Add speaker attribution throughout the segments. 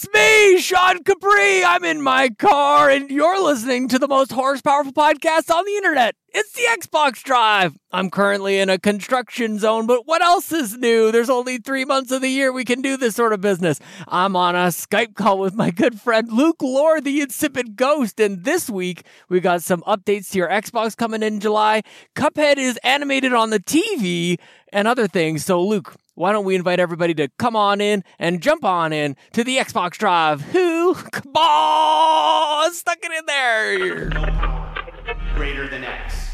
Speaker 1: It's me, Sean Capri. I'm in my car, and you're listening to the most horsepowerful podcast on the internet. It's the Xbox Drive. I'm currently in a construction zone, but what else is new? There's only three months of the year we can do this sort of business. I'm on a Skype call with my good friend Luke Lore, the insipid ghost, and this week we got some updates to your Xbox coming in July. Cuphead is animated on the TV and other things. So, Luke, why don't we invite everybody to come on in and jump on in to the Xbox Drive? Who? On! Stuck it in there!
Speaker 2: Greater than X.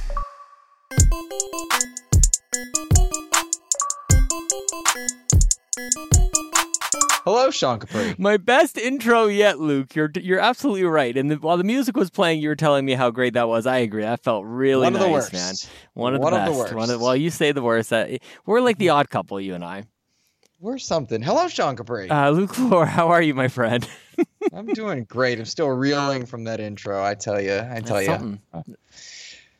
Speaker 3: Hello, Sean Capri.
Speaker 1: My best intro yet, Luke. You're you're absolutely right. And the, while the music was playing, you were telling me how great that was. I agree. That felt really
Speaker 3: One
Speaker 1: nice,
Speaker 3: of the worst.
Speaker 1: man. One of
Speaker 3: One
Speaker 1: the
Speaker 3: of the
Speaker 1: best. One
Speaker 3: worst.
Speaker 1: well, you say the worst. Uh, we're like the odd couple, you and I.
Speaker 3: We're something. Hello, Sean Capri.
Speaker 1: Uh, Luke Lore, how are you, my friend?
Speaker 3: I'm doing great. I'm still reeling from that intro. I tell you. I tell you.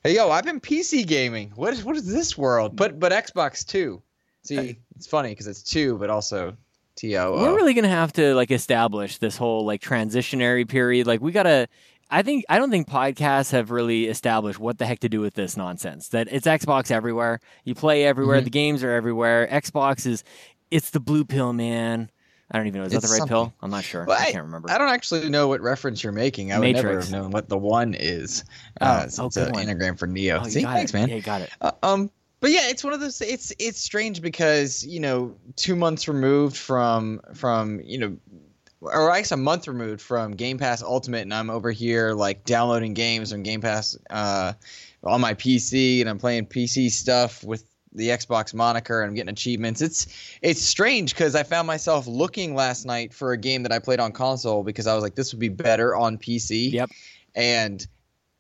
Speaker 3: Hey, yo, I've been PC gaming. What is what is this world? But but Xbox two. See, it's funny because it's two, but also T O
Speaker 1: We're really gonna have to like establish this whole like transitionary period. Like we gotta. I think I don't think podcasts have really established what the heck to do with this nonsense. That it's Xbox everywhere. You play everywhere.
Speaker 3: Mhm.
Speaker 1: The games are everywhere. Xbox is. It's the blue pill, man. I don't even know. Is that
Speaker 3: It's
Speaker 1: the right
Speaker 3: something.
Speaker 1: pill? I'm not sure.
Speaker 3: Well,
Speaker 1: I can't remember.
Speaker 3: I don't actually know what reference you're making. I would never
Speaker 1: Matrix.
Speaker 3: have known what the one is.
Speaker 1: Oh,
Speaker 3: Uh,
Speaker 1: oh,
Speaker 3: so it's
Speaker 1: good
Speaker 3: an anagram for Neo.
Speaker 1: Oh,
Speaker 3: See, thanks,
Speaker 1: it.
Speaker 3: man.
Speaker 1: Yeah, you got it.
Speaker 3: Uh, um, but yeah, it's one of those. It's it's strange because you know, two months removed from from you know, or I guess a month removed from Game Pass Ultimate, and I'm over here like downloading games on Game Pass uh, on my PC, and I'm playing PC stuff with the Xbox moniker, and I'm getting achievements. It's it's strange because I found myself looking last night for a game that I played on console because I was like, this would be better on PC.
Speaker 1: Yep.
Speaker 3: And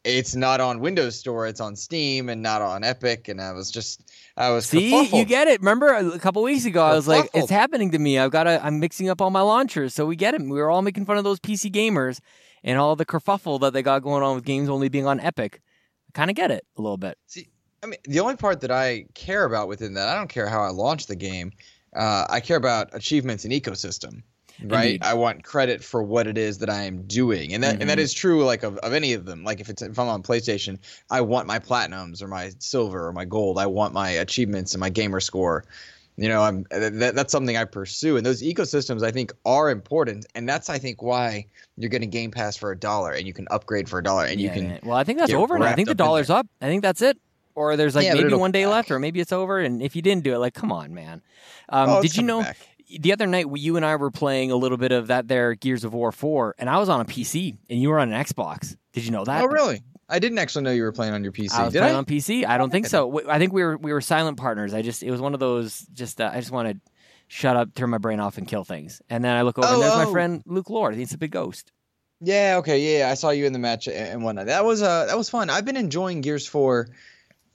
Speaker 3: it's not on Windows Store. It's on Steam and not on Epic. And I was just, I was
Speaker 1: See,
Speaker 3: kerfuffled.
Speaker 1: you get it. Remember a couple weeks ago, I was like, "It's happening to me. I've got to. I'm mixing up all my launchers." So we get it. We were all making fun of those PC gamers and all the kerfuffle that they got going on with games only being on Epic. I kind of get it a little bit.
Speaker 3: See, I mean, the only part that I care about within that, I don't care how I launch the game. Uh, I care about achievements and ecosystem, right?
Speaker 1: Indeed.
Speaker 3: I want credit for what it is that I am doing, and that and that
Speaker 1: Mhm.
Speaker 3: is true like of, of any of them. Like if it's if I'm on PlayStation, I want my platinums or my silver or my gold. I want my achievements and my gamer score. You know, I'm that, that's something I pursue, and those ecosystems I think are important, and that's I think why you're getting Game Pass for a dollar, and you can upgrade for a dollar, and you
Speaker 1: Yeah,
Speaker 3: can
Speaker 1: man. Well, I think that's over now. I think the dollar's up. I think that's it. Or there's like
Speaker 3: Yeah,
Speaker 1: maybe one day
Speaker 3: come
Speaker 1: left, or maybe it's over. And if you didn't do it, like, come on, man. Um,
Speaker 3: Oh,
Speaker 1: did you know
Speaker 3: back.
Speaker 1: The other night you and I were playing a little bit of that there Gears of War 4, and I was on a PC and you were on an Xbox. Did you know that?
Speaker 3: Oh, really? I didn't actually know you were playing on your PC.
Speaker 1: I was
Speaker 3: Did
Speaker 1: playing
Speaker 3: I?
Speaker 1: on PC. I don't think so. I think we were we were silent partners. I just it was one of those just uh, I just want to shut up, turn my brain off, and kill things. And then I look over and
Speaker 3: Oh,
Speaker 1: there's my
Speaker 3: oh.
Speaker 1: friend Luke Lord. He's a big ghost.
Speaker 3: Yeah. Okay. Yeah. I saw you in the match and and whatnot. That was uh that was fun. I've been enjoying Gears Four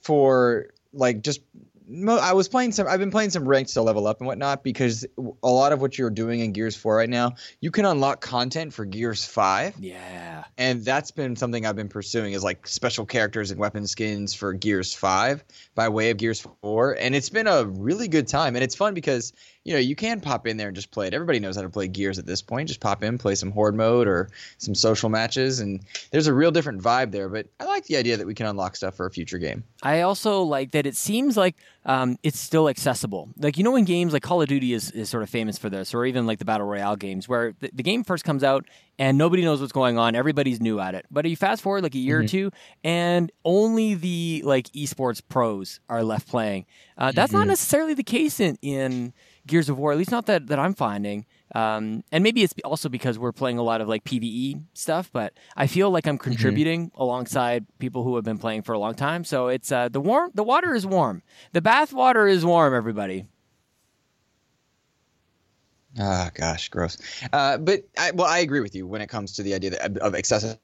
Speaker 3: for like just. Mo- I was playing some. I've been playing some ranked to level up and whatnot because a lot of what you're doing in Gears Four right now, you can unlock content for Gears Five,
Speaker 1: Yeah.
Speaker 3: and that's been something I've been pursuing is like special characters and weapon skins for Gears 5 by way of Gears 4 and it's been a really good time and it's fun because you know you can pop in there and just play it everybody knows how to play Gears at this point just pop in play some horde mode or some social matches and there's a real different vibe there but I like the idea that we can unlock stuff for a future game
Speaker 1: I also like that it seems like um, it's still accessible. Like you know, in games like Call of Duty is, is sort of famous for this, or even like the battle royale games, where the, the game first comes out and nobody knows what's going on. Everybody's new at it. But you fast forward like a year or two, and only the like esports pros are left playing. Uh, that's not necessarily the case in in Gears of War, at least not that that I'm finding. Um, and maybe it's also because we're playing a lot of like PVE stuff, but I feel like I'm contributing alongside people who have been playing for a long time. So it's uh, the warm, the water is warm, the bath water is warm. Everybody,
Speaker 3: Ah, gosh, gross. Uh, but I, well, I agree with you when it comes to the idea that, of accessibility,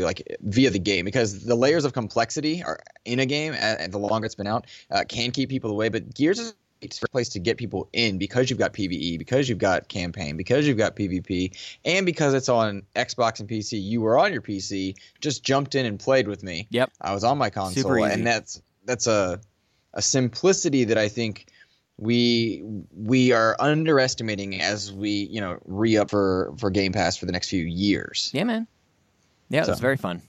Speaker 3: like via the game, because the layers of complexity are in a game, and the longer it's been out, uh, can keep people away. But Gears is a great place to get people in because you've got PVE, because you've got campaign, because you've got PvP, and because it's on Xbox and PC. You were on your PC, just jumped in and played with me.
Speaker 1: Yep.
Speaker 3: I was on my console, and that's that's a a simplicity that I think we we are underestimating as we you know re up for for Game Pass for the next few years.
Speaker 1: Yeah, man. Yeah, it was very fun.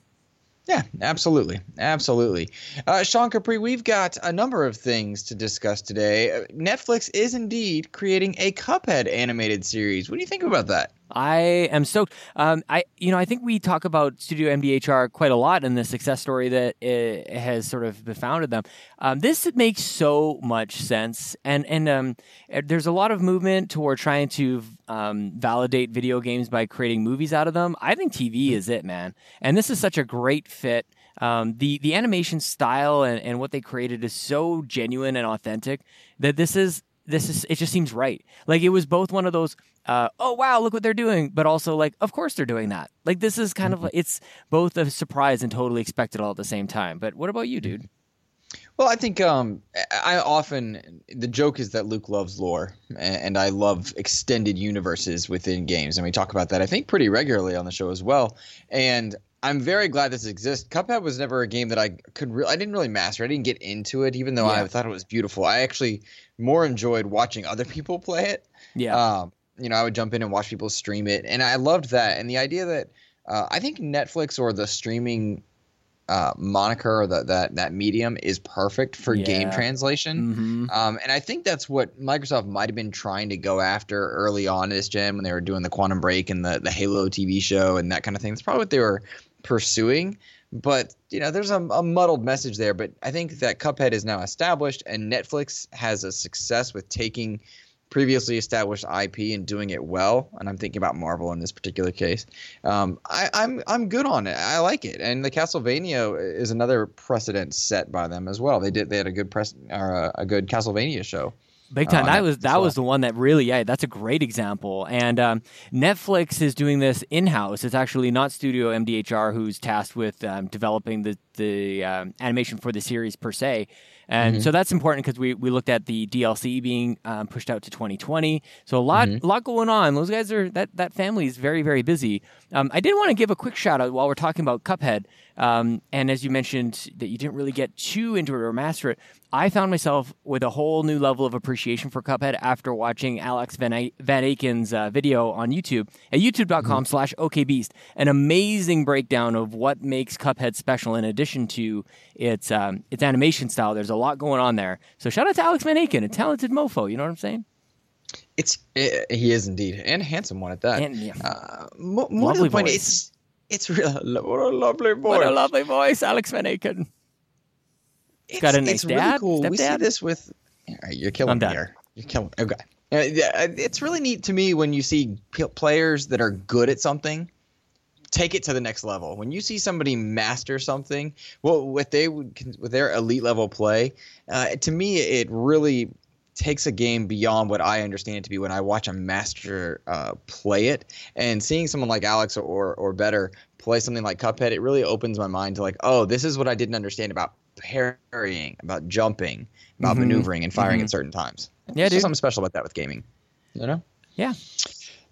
Speaker 3: Yeah, absolutely, absolutely. Uh, Sean Capri, we've got a number of things to discuss today. Uh, Netflix is indeed creating a Cuphead animated series. What do you think about that?
Speaker 1: I am stoked. Um, I, you know, I think we talk about Studio MDHR quite a lot in the success story that has sort of befounded them. Um, this makes so much sense, and and um, uh, there's a lot of movement toward trying to um, validate video games by creating movies out of them. I think TV is it, man, and this is such a great fit. Um, the the animation style and, and what they created is so genuine and authentic that this is this is it just seems right. Like it was both one of those uh, oh wow look what they're doing, but also like of course they're doing that. Like this is kind of it's both a surprise and totally expected all at the same time. But what about you, dude?
Speaker 3: Well, I think um, I often the joke is that Luke loves lore, and I love extended universes within games, and we talk about that I think pretty regularly on the show as well. And I'm very glad this exists. Cuphead was never a game that I could re- I didn't really master. I didn't get into it, even though
Speaker 1: Yeah.
Speaker 3: I thought it was beautiful. I actually more enjoyed watching other people play it.
Speaker 1: Yeah,
Speaker 3: Um, you know, I would jump in and watch people stream it, and I loved that. And the idea that uh, I think Netflix or the streaming uh, moniker or the, that that medium is perfect for game
Speaker 1: Yeah.
Speaker 3: translation.
Speaker 1: hmm
Speaker 3: Um, and I think that's what Microsoft might have been trying to go after early on in this gen when they were doing the Quantum Break and the the Halo TV show and that kind of thing. That's probably what they were pursuing. But you know, there's a, a muddled message there. But I think that Cuphead is now established, and Netflix has a success with taking previously established IP and doing it well. And I'm thinking about Marvel in this particular case. Um, I, I'm I'm good on it. I like it. And the Castlevania is another precedent set by them as well. They did they had a good press or a, a good Castlevania show.
Speaker 1: Big time.
Speaker 3: on
Speaker 1: that was that was the one that really yeah. That's a great example. And um, Netflix is doing this in house. It's actually not Studio MDHR who's tasked with um, developing the the um, animation for the series per se. And
Speaker 3: Mm-hmm.
Speaker 1: so that's important because we, we looked at the DLC being um, pushed out to 2020. So a lot
Speaker 3: Mm-hmm.
Speaker 1: lot going on. Those guys are that that family is very very busy. Um, I did want to give a quick shout out while we're talking about Cuphead. Um, and as you mentioned that you didn't really get too into it or master it, I found myself with a whole new level of appreciation for Cuphead after watching Alex Van, A- Van Aken's uh, video on YouTube at youtube.com slash okbeast. An amazing breakdown of what makes Cuphead special in addition to its, um, its animation style. There's a lot going on there. So shout out to Alex Van Aken, a talented mofo. You know what I'm saying?
Speaker 3: It's eh, he is indeed and a handsome one at that.
Speaker 1: And, yeah.
Speaker 3: uh, mo- more to the point,
Speaker 1: voice.
Speaker 3: it's it's real. What a lovely voice.
Speaker 1: What a lovely voice, Alex Van Aken.
Speaker 3: It's
Speaker 1: got a nice
Speaker 3: it's really
Speaker 1: dad,
Speaker 3: cool. We see this with. All right, you're killing
Speaker 1: I'm
Speaker 3: me
Speaker 1: done.
Speaker 3: here. You're killing. Okay. Uh, it's really neat to me when you see p- players that are good at something take it to the next level. When you see somebody master something, well, what they would with their elite level play, uh, to me, it really takes a game beyond what I understand it to be when I watch a master uh, play it. And seeing someone like Alex or or better play something like Cuphead, it really opens my mind to like, oh, this is what I didn't understand about parrying, about jumping, about
Speaker 1: Mhm.
Speaker 3: maneuvering and firing
Speaker 1: Mhm.
Speaker 3: at certain times.
Speaker 1: Yeah,
Speaker 3: There's
Speaker 1: dude.
Speaker 3: something special about that with gaming. You know?
Speaker 1: Yeah.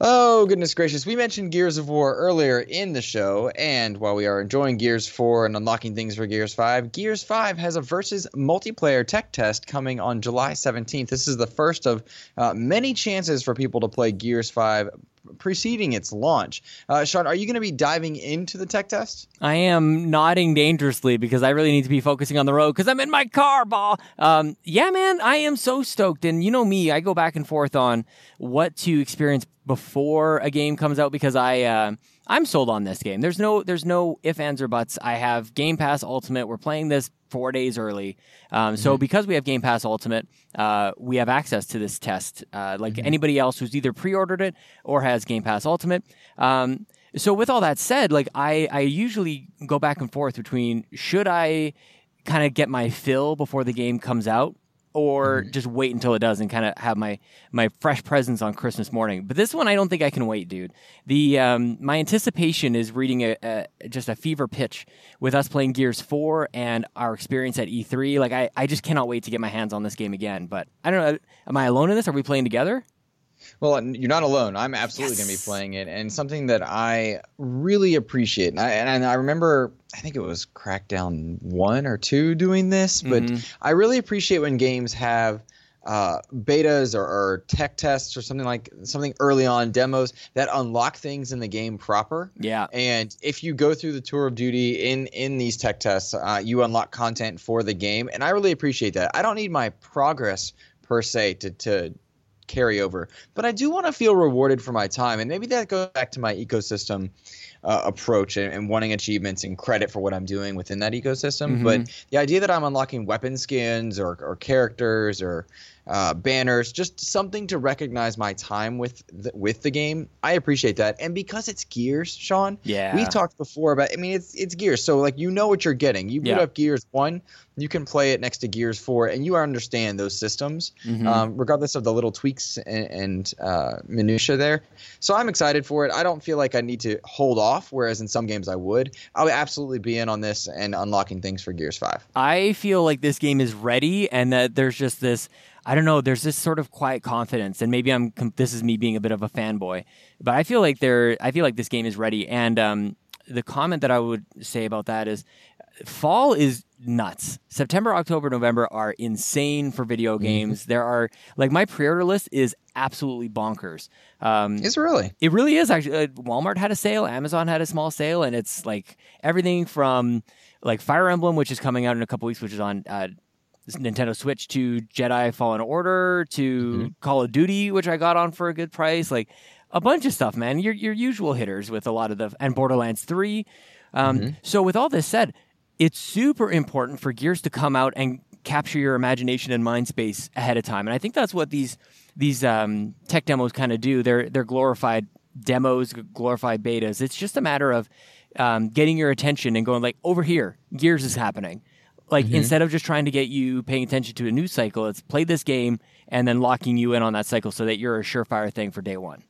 Speaker 3: Oh, goodness gracious. We mentioned Gears of War earlier in the show, and while we are enjoying Gears 4 and unlocking things for Gears 5, Gears 5 has a versus multiplayer tech test coming on July 17th. This is the first of uh, many chances for people to play Gears 5 preceding its launch. Uh, Sean, are you going to be diving into the tech test?
Speaker 1: I am nodding dangerously because I really need to be focusing on the road because I'm in my car, ball. Um, yeah, man, I am so stoked. And you know me, I go back and forth on what to experience before a game comes out because I uh, I'm sold on this game. There's no there's no if ands or buts. I have Game Pass Ultimate. We're playing this four days early. Um, So because we have Game Pass Ultimate, uh, we have access to this test uh, like anybody else who's either pre-ordered it or has Game Pass Ultimate. Um, so with all that said, like I, I usually go back and forth between should I kind of get my fill before the game comes out or just wait until it does and kind of have my my fresh presents on Christmas morning. But this one, I don't think I can wait, dude. The um, my anticipation is reading a, a just a fever pitch with us playing Gears Four and our experience at E3. Like I, I just cannot wait to get my hands on this game again. But I don't know. Am I alone in this? Are we playing together?
Speaker 3: Well, you're not alone. I'm absolutely going to be playing it, and something that I really appreciate. And I, and I remember, I think it was Crackdown one or two doing this, but
Speaker 1: Mhm.
Speaker 3: I really appreciate when games have uh, betas or, or tech tests or something like something early on demos that unlock things in the game proper.
Speaker 1: Yeah.
Speaker 3: And if you go through the tour of duty in in these tech tests, uh, you unlock content for the game, and I really appreciate that. I don't need my progress per se to to carry over, but I do want to feel rewarded for my time, and maybe that goes back to my ecosystem uh, approach and, and, wanting achievements and credit for what I'm doing within that ecosystem. Mm-hmm. But the idea that I'm unlocking weapon skins or, or characters or uh, banners, just something to recognize my time with the, with the game. I appreciate that, and because it's Gears, Sean.
Speaker 1: Yeah,
Speaker 3: we've talked before about. I mean, it's it's Gears, so like you know what you're getting. You boot yeah. up Gears one, you can play it next to Gears four, and you understand those systems, mm-hmm. um, regardless of the little tweaks and, and uh, minutia there. So I'm excited for it. I don't feel like I need to hold off, whereas in some games I would. I'll absolutely be in on this and unlocking things for Gears five.
Speaker 1: I feel like this game is ready, and that there's just this I don't know. There's this sort of quiet confidence, and maybe I'm. This is me being a bit of a fanboy, but I feel like there. I feel like this game is ready. And um, the comment that I would say about that is, fall is nuts. September, October, November are insane for video mm-hmm. games. Mm-hmm. There are like my pre-order list is absolutely bonkers.
Speaker 3: Um, is it really?
Speaker 1: It really is. Actually, uh, Walmart had a sale. Amazon had a small sale, and it's like everything from like Fire Emblem, which is coming out in a couple weeks, which is on uh, Nintendo Switch to Jedi Fallen Order to mm-hmm. Call of Duty, which I got on for a good price. Like a bunch of stuff, man. Your your usual hitters with a lot of the and Borderlands Three. Um, mm-hmm. So with all this said, it's super important for Gears to come out and capture your imagination and mind space ahead of time. And I think that's what these these um, tech demos kind of do. They're they're glorified demos, glorified betas. It's just a matter of um, getting your attention and going like over here, Gears is happening. Like mm-hmm. instead of just trying to get you paying attention to a news cycle, it's play this game and then locking you in on that cycle so that you're a surefire thing for day one.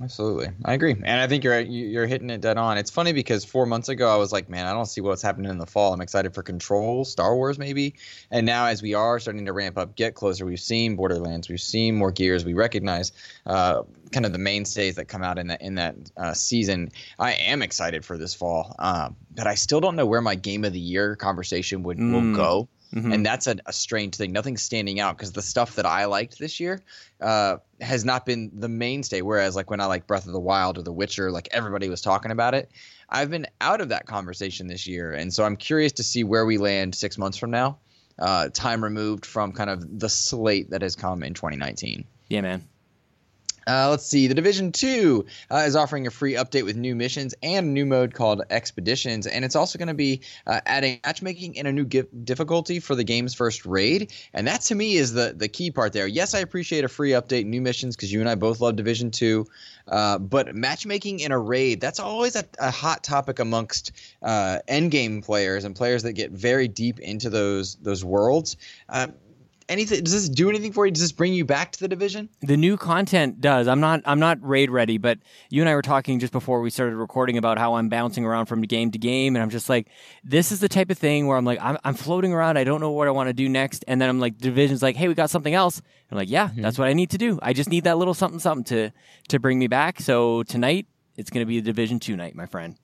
Speaker 3: Absolutely, I agree, and I think you're you're hitting it dead on. It's funny because four months ago I was like, man, I don't see what's happening in the fall. I'm excited for Control, Star Wars, maybe, and now as we are starting to ramp up, get closer, we've seen Borderlands, we've seen more Gears, we recognize uh, kind of the mainstays that come out in that in that uh, season. I am excited for this fall, um, but I still don't know where my Game of the Year conversation would mm. will go. Mm-hmm. And that's a, a, strange thing. Nothing's standing out because the stuff that I liked this year uh, has not been the mainstay. Whereas, like when I like Breath of the Wild or The Witcher, like everybody was talking about it. I've been out of that conversation this year, and so I'm curious to see where we land six months from now. Uh, time removed from kind of the slate that has come in 2019.
Speaker 1: Yeah, man.
Speaker 3: Uh, let's see. The Division 2 uh, is offering a free update with new missions and a new mode called Expeditions. And it's also going to be uh, adding matchmaking and a new difficulty for the game's first raid. And that to me is the, the key part there. Yes, I appreciate a free update, new missions, because you and I both love Division 2. Uh, but matchmaking in a raid, that's always a, a hot topic amongst uh, endgame players and players that get very deep into those, those worlds. Anything? Does this do anything for you? Does this bring you back to the division?
Speaker 1: The new content does. I'm not. I'm not raid ready, but you and I were talking just before we started recording about how I'm bouncing around from game to game, and I'm just like, this is the type of thing where I'm like, I'm, I'm floating around. I don't know what I want to do next, and then I'm like, division's like, hey, we got something else. I'm like, yeah, mm-hmm. that's what I need to do. I just need that little something, something to to bring me back. So tonight, it's going to be a Division Two night, my friend.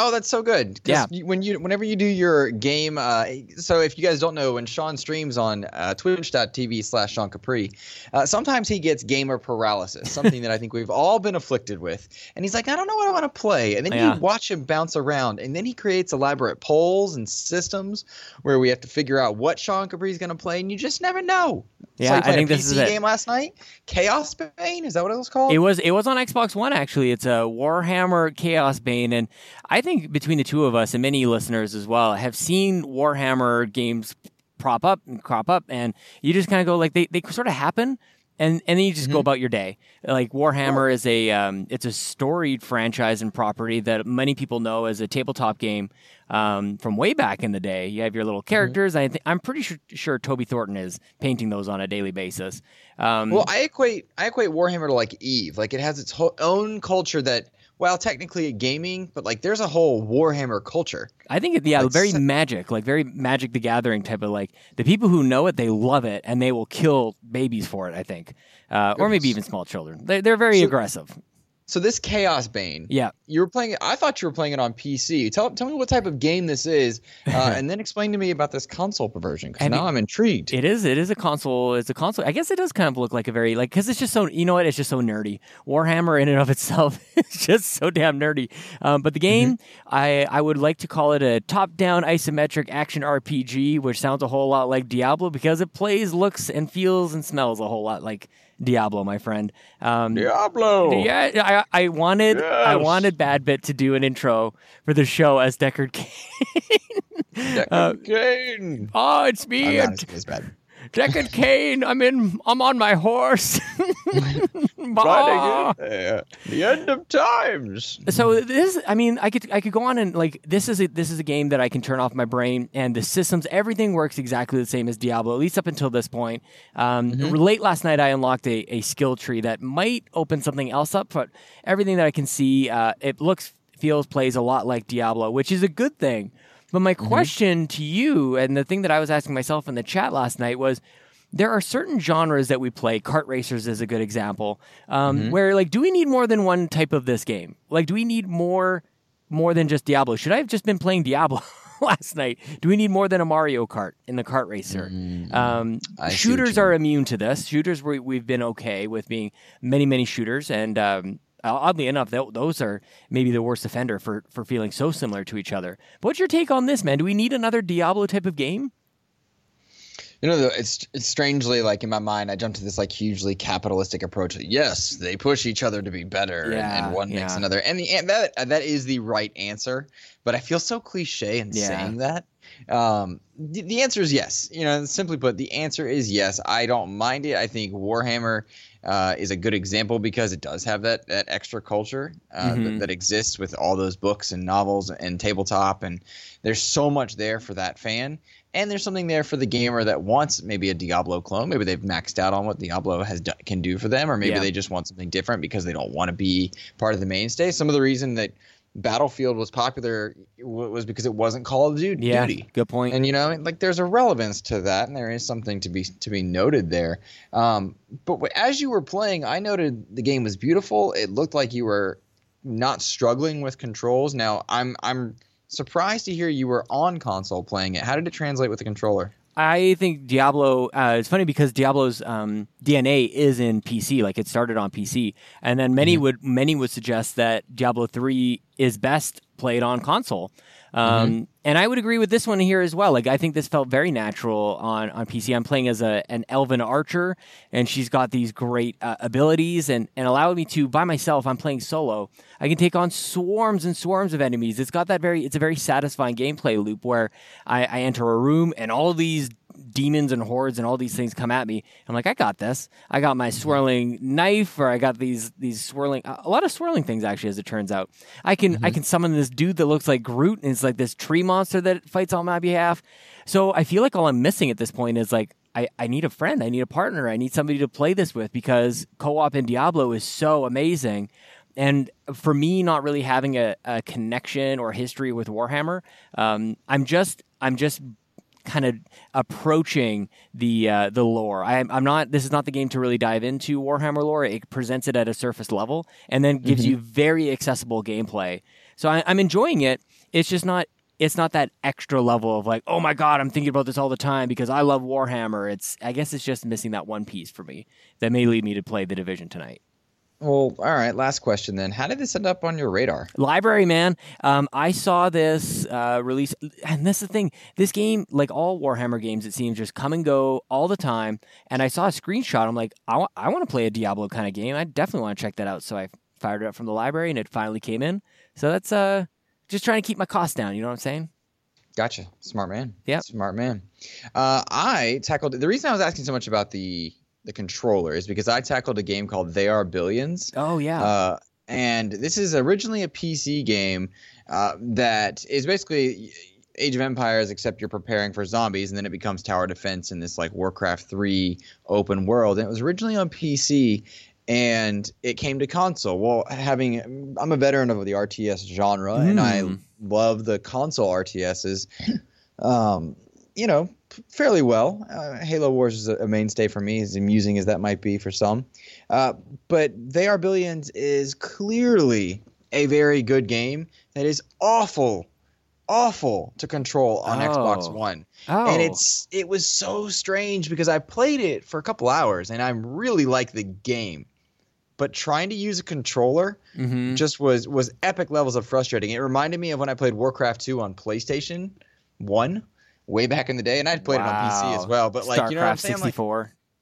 Speaker 3: Oh, that's so good.
Speaker 1: Yeah.
Speaker 3: When you, whenever you do your game, uh, so if you guys don't know, when Sean streams on uh, twitch.tv slash Sean Capri, uh, sometimes he gets gamer paralysis, something that I think we've all been afflicted with. And he's like, I don't know what I want to play. And then yeah. you watch him bounce around, and then he creates elaborate polls and systems where we have to figure out what Sean Capri is going to play, and you just never know.
Speaker 1: Yeah,
Speaker 3: so I
Speaker 1: think
Speaker 3: this
Speaker 1: is it.
Speaker 3: game last night. Chaosbane is that what it was called?
Speaker 1: It was. It was on Xbox One actually. It's a Warhammer Chaosbane, and I think between the two of us and many listeners as well have seen Warhammer games prop up and crop up, and you just kind of go like they they sort of happen, and and then you just mm-hmm. go about your day. Like Warhammer is a um, it's a storied franchise and property that many people know as a tabletop game um, from way back in the day. You have your little mm-hmm. characters. Mm-hmm. I th- I'm pretty sure, sure Toby Thornton is painting those on a daily basis.
Speaker 3: Um, well, I equate I equate Warhammer to like Eve. Like it has its ho- own culture that well, technically gaming, but like there's a whole Warhammer culture.
Speaker 1: I think, yeah, like, very magic, like very Magic the Gathering type of like the people who know it, they love it, and they will kill babies for it. I think, uh, or maybe even small children. They, they're very so, aggressive.
Speaker 3: So this Chaosbane,
Speaker 1: Yeah.
Speaker 3: you were playing it. I thought you were playing it on PC. Tell tell me what type of game this is, uh, and then explain to me about this console version because now
Speaker 1: you-
Speaker 3: I'm intrigued.
Speaker 1: It is. It is a console. It's a console. I guess it does kind of look like a very like because it's just so. You know what? It's just so nerdy. Warhammer in and of itself is just so damn nerdy. Um, but the game, I I would like to call it a top-down isometric action RPG, which sounds a whole lot like Diablo because it plays, looks, and feels and smells a whole lot like Diablo, my friend. Um,
Speaker 3: Diablo.
Speaker 1: Yeah, I, I wanted I wanted Bad Bit to do an intro for the show as Deckard Cain. uh,
Speaker 3: Cain.
Speaker 1: oh, it's
Speaker 3: I'm
Speaker 1: me,
Speaker 3: not as good as bad.
Speaker 1: Deckard Cain. I'm in. I'm on my horse.
Speaker 3: Riding in. The end of times.
Speaker 1: So this, I mean, I could I could go on and like this is a this is a game that I can turn off my brain and the systems everything works exactly the same as Diablo at least up until this point. Um, Late last night I unlocked a, a skill tree that might open something else up, but everything that I can see, uh, it looks, feels, plays a lot like Diablo, which is a good thing. But my question to you and the thing that I was asking myself in the chat last night was there are certain genres that we play. Kart racers is a good example. Um, Where like, do we need more than one type of this game? Like, do we need more more than just Diablo? Should I have just been playing Diablo last night? Do we need more than a Mario Kart in the kart racer? Um,
Speaker 3: see what
Speaker 1: shooters are immune to this. Shooters we, we've been okay with being many many shooters, and um, oddly enough, tho- those are maybe the worst offender for for feeling so similar to each other. But what's your take on this, man? Do we need another Diablo type of game?
Speaker 3: You know, it's it's strangely like in my mind, I jumped to this like hugely capitalistic approach. Yes, they push each other to be better, and,
Speaker 1: Yeah,
Speaker 3: and one makes another. And the and that that is the right answer. But I feel so cliche in
Speaker 1: Yeah.
Speaker 3: saying that. Um, the, the answer is yes. You know, simply put, the answer is yes. I don't mind it. I think Warhammer uh, is a good example because it does have that that extra culture uh,
Speaker 1: Mhm.
Speaker 3: that, that exists with all those books and novels and tabletop, and there's so much there for that fan. And there's something there for the gamer that wants maybe a Diablo clone. Maybe they've maxed out on what Diablo has do- can do for them, or maybe
Speaker 1: Yeah.
Speaker 3: they just want something different because they don't want to be part of the mainstay. Some of the reason that Battlefield was popular was because it wasn't Call of Duty.
Speaker 1: Yeah,
Speaker 3: Duty.
Speaker 1: good point.
Speaker 3: And you know, like there's a relevance to that, and there is something to be to be noted there. Um, but as you were playing, I noted the game was beautiful. It looked like you were not struggling with controls. Now, I'm I'm surprised to hear you were on console playing it. How did it translate with the controller?
Speaker 1: I think Diablo. Uh, it's funny because Diablo's um, DNA is in PC. Like it started on PC, and then many would many would suggest that Diablo three is best played on console. Um, And I would agree with this one here as well. Like I think this felt very natural on on PC. I'm playing as a an elven archer, and she's got these great uh, abilities, and and allowed me to by myself. I'm playing solo. I can take on swarms and swarms of enemies. It's got that very. It's a very satisfying gameplay loop where I, I enter a room and all these demons and hordes and all these things come at me. I'm like, I got this. I got my swirling knife, or I got these these swirling a lot of swirling things actually, as it turns out. I can I can summon this dude that looks like Groot, and it's like this tree monster that fights on my behalf. So I feel like all I'm missing at this point is like. I, I need a friend. I need a partner. I need somebody to play this with because co-op in Diablo is so amazing. And for me, not really having a, a connection or history with Warhammer, um, I'm just I'm just kind of approaching the uh, the lore. I'm, I'm not. This is not the game to really dive into Warhammer lore. It presents it at a surface level and then gives you very accessible gameplay. So I, I'm enjoying it. It's just not. It's not that extra level of like, oh my god, I'm thinking about this all the time because I love Warhammer. It's. I guess it's just missing that one piece for me that may lead me to play the division tonight.
Speaker 3: Well, all right. Last question then. How did this end up on your radar?
Speaker 1: Library man, um, I saw this uh, release, and that's the thing. This game, like all Warhammer games, it seems just come and go all the time. And I saw a screenshot. I'm like, I want to play a Diablo kind of game. I definitely want to check that out. So I fired it up from the library, and it finally came in. So that's uh, just trying to keep my costs down. You know what I'm saying?
Speaker 3: Gotcha. Smart man.
Speaker 1: Yeah.
Speaker 3: Smart man. Uh, I tackled the reason I was asking so much about the the controller is because I tackled a game called They Are Billions.
Speaker 1: Oh yeah.
Speaker 3: Uh, and this is originally a PC game uh, that is basically Age of Empires, except you're preparing for zombies, and then it becomes tower defense in this like Warcraft 3 open world. And it was originally on PC, and it came to console. Well, having I'm a veteran of the RTS genre, and I
Speaker 1: Mm.
Speaker 3: love the console RTSs. Um, you know, fairly well. Uh, Halo Wars is a, mainstay for me, as amusing as that might be for some. Uh, but They Are Billions is clearly a very good game that is awful, awful to control on
Speaker 1: Oh.
Speaker 3: Xbox One.
Speaker 1: Oh,
Speaker 3: And it's it was so strange because I played it for a couple hours and I really like the game. But trying to use a controller
Speaker 1: Mhm.
Speaker 3: just was was epic levels of frustrating. It reminded me of when I played Warcraft 2 on PlayStation 1 way back in the day and I'd played it on PC as well, but like
Speaker 1: StarCraft
Speaker 3: you know what I'm saying like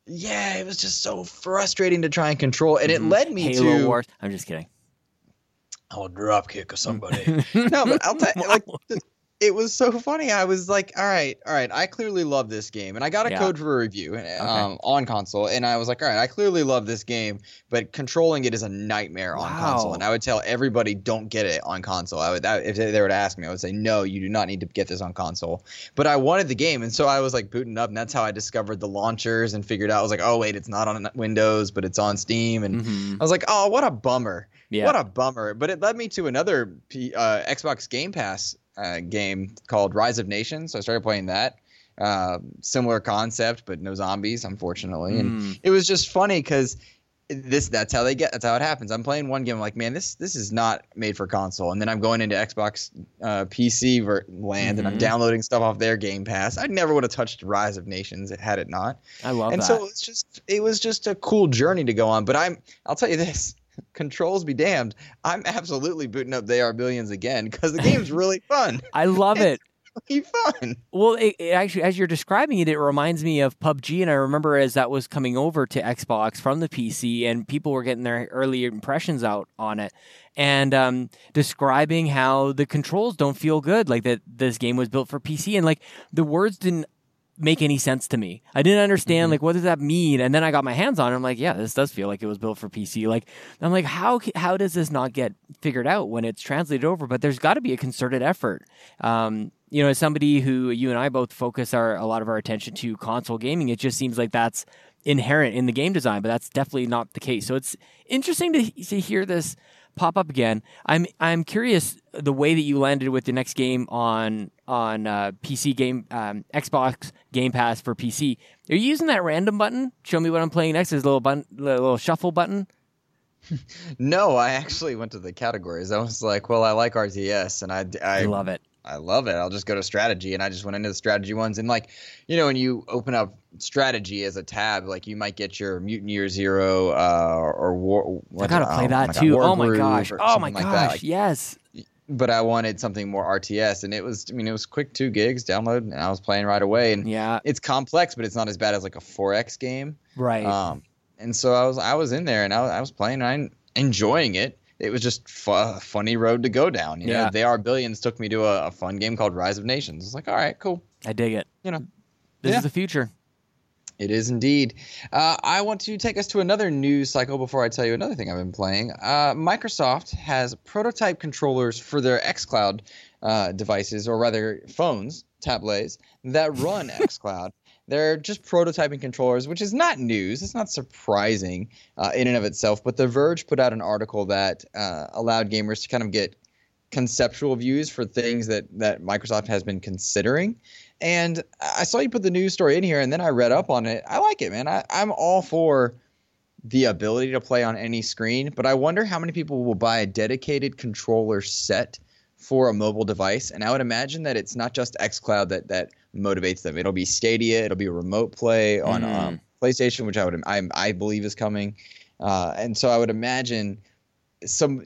Speaker 3: yeah, it was just so frustrating to try and control and it
Speaker 1: Mhm.
Speaker 3: led me
Speaker 1: Halo
Speaker 3: to
Speaker 1: Wars. I'm just kidding.
Speaker 3: I'll drop kick somebody. no, but I'll tell you, like, it was so funny. I was like, all right, all right, I clearly love this game. And I got a
Speaker 1: Yeah.
Speaker 3: code for a review um, on console. And I was like, all right, I clearly love this game, but controlling it is a nightmare on console. And I would tell everybody, don't get it on console. I would, I, if they were to ask me, I would say, no, you do not need to get this on console. But I wanted the game. And so I was like booting up. And that's how I discovered the launchers and figured out, I was like, oh, wait, it's not on Windows, but it's on Steam. And
Speaker 1: Mhm.
Speaker 3: I was like, oh, what a bummer.
Speaker 1: Yeah.
Speaker 3: What a bummer. But it led me to another P, uh, Xbox Game Pass uh, game called Rise of Nations. So I started playing that. Uh, similar concept, but no zombies, unfortunately. And
Speaker 1: Mm.
Speaker 3: it was just funny because this that's how they get that's how it happens i'm playing one game I'm like man this this is not made for console and then i'm going into xbox uh, pc ver- land and i'm
Speaker 1: Mhm.
Speaker 3: downloading stuff off their game pass i never would have touched rise of nations had it not
Speaker 1: I love
Speaker 3: and
Speaker 1: that.
Speaker 3: so it's just it was just a cool journey to go on. But I'm I'll tell you this. Controls be damned. I'm absolutely booting up They Are Billions again because the game's really fun.
Speaker 1: I love it.
Speaker 3: Really fun.
Speaker 1: Well, it, it actually, as you're describing it, it reminds me of PUBG, and I remember as that was coming over to Xbox from the PC, and people were getting their early impressions out on it, and um, describing how the controls don't feel good, like that this game was built for PC, and like the words didn't make any sense to me. I didn't understand like what does that mean, and then I got my hands on it. I'm like, yeah, this does feel like it was built for PC. Like I'm like, how how does this not get figured out when it's translated over? But there's got to be a concerted effort. Um, you know, as somebody who you and I both focus our a lot of our attention to console gaming, it just seems like that's inherent in the game design, but that's definitely not the case. So it's interesting to to hear this pop up again. I'm I'm curious the way that you landed with the next game on on uh, PC game um, Xbox Game Pass for PC. Are you using that random button? Show me what I'm playing next. Is a little button, little shuffle button.
Speaker 3: No, I actually went to the categories. I was like, well, I like RTS, and I I,
Speaker 1: I love it.
Speaker 3: I love it. I'll just go to strategy, and I just went into the strategy ones. And like, you know, when you open up strategy as a tab, like you might get your Mutant Year Zero uh, or War.
Speaker 1: I gotta
Speaker 3: oh,
Speaker 1: play that
Speaker 3: God,
Speaker 1: too.
Speaker 3: War
Speaker 1: Oh my gosh. Oh my
Speaker 3: something like
Speaker 1: gosh.
Speaker 3: Like,
Speaker 1: yes.
Speaker 3: But I wanted something more RTS, and it was. I mean, it was quick, two gigs download, and I was playing right away. And
Speaker 1: Yeah.
Speaker 3: it's complex, but it's not as bad as like a 4X game.
Speaker 1: Right.
Speaker 3: Um, and so I was I was in there and I was, I was playing and I enjoying it. It was just fu- a funny road to go down. You
Speaker 1: Yeah.
Speaker 3: know, they are billions took me to a, a fun game called Rise of Nations. It's like, all right, cool.
Speaker 1: I dig it.
Speaker 3: You know,
Speaker 1: This
Speaker 3: yeah.
Speaker 1: is the future.
Speaker 3: It is indeed. Uh, I want to take us to another news cycle before I tell you another thing I've been playing. Uh, Microsoft has prototype controllers for their xCloud uh, devices, or rather phones, tablets, that run xCloud. They're just prototyping controllers, which is not news. It's not surprising uh, in and of itself. But The Verge put out an article that uh, allowed gamers to kind of get conceptual views for things that that Microsoft has been considering. And I saw you put the news story in here, and then I read up on it. I like it, man. I, I'm all for the ability to play on any screen, but I wonder how many people will buy a dedicated controller set for a mobile device. And I would imagine that it's not just XCloud that that motivates them. It'll be Stadia, it'll be remote play on
Speaker 1: Mm.
Speaker 3: um, PlayStation, which I would I, I believe is coming. Uh, and so I would imagine some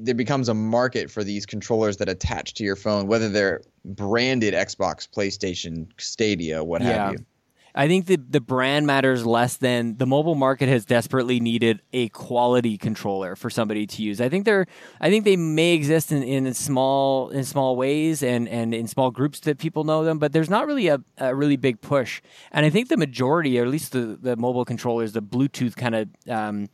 Speaker 3: there becomes a market for these controllers that attach to your phone, whether they're branded Xbox, PlayStation, Stadia, what
Speaker 1: Yeah.
Speaker 3: have you.
Speaker 1: I think the the brand matters less than the mobile market has desperately needed a quality controller for somebody to use. I think they're I think they may exist in, in small in small ways and, and in small groups that people know them, but there's not really a, a really big push. And I think the majority, or at least the, the mobile controllers, the Bluetooth kind of um,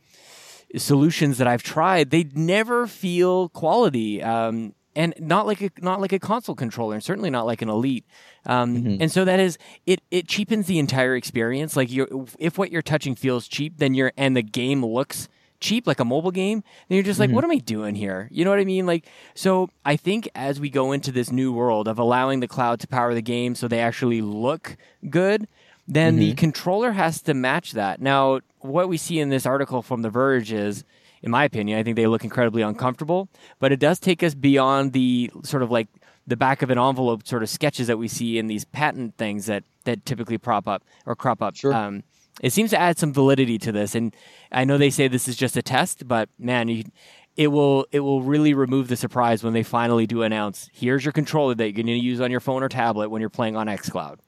Speaker 1: solutions that I've tried, they never feel quality. Um, and not like a not like a console controller, and certainly not like an elite. Um, And so that is it. It cheapens the entire experience. Like you, if what you're touching feels cheap, then you're and the game looks cheap, like a mobile game, then you're just like, what am I doing here? You know what I mean? Like, so I think as we go into this new world of allowing the cloud to power the game so they actually look good, then the controller has to match that. Now, what we see in this article from The Verge is, in my opinion, I think they look incredibly uncomfortable, but it does take us beyond the sort of like the back of an envelope sort of sketches that we see in these patent things that that typically prop up or crop up.
Speaker 3: Sure.
Speaker 1: Um, it seems to add some validity to this, and I know they say this is just a test, but man, you, it will it will really remove the surprise when they finally do announce here's your controller that you're going to use on your phone or tablet when you're playing on XCloud.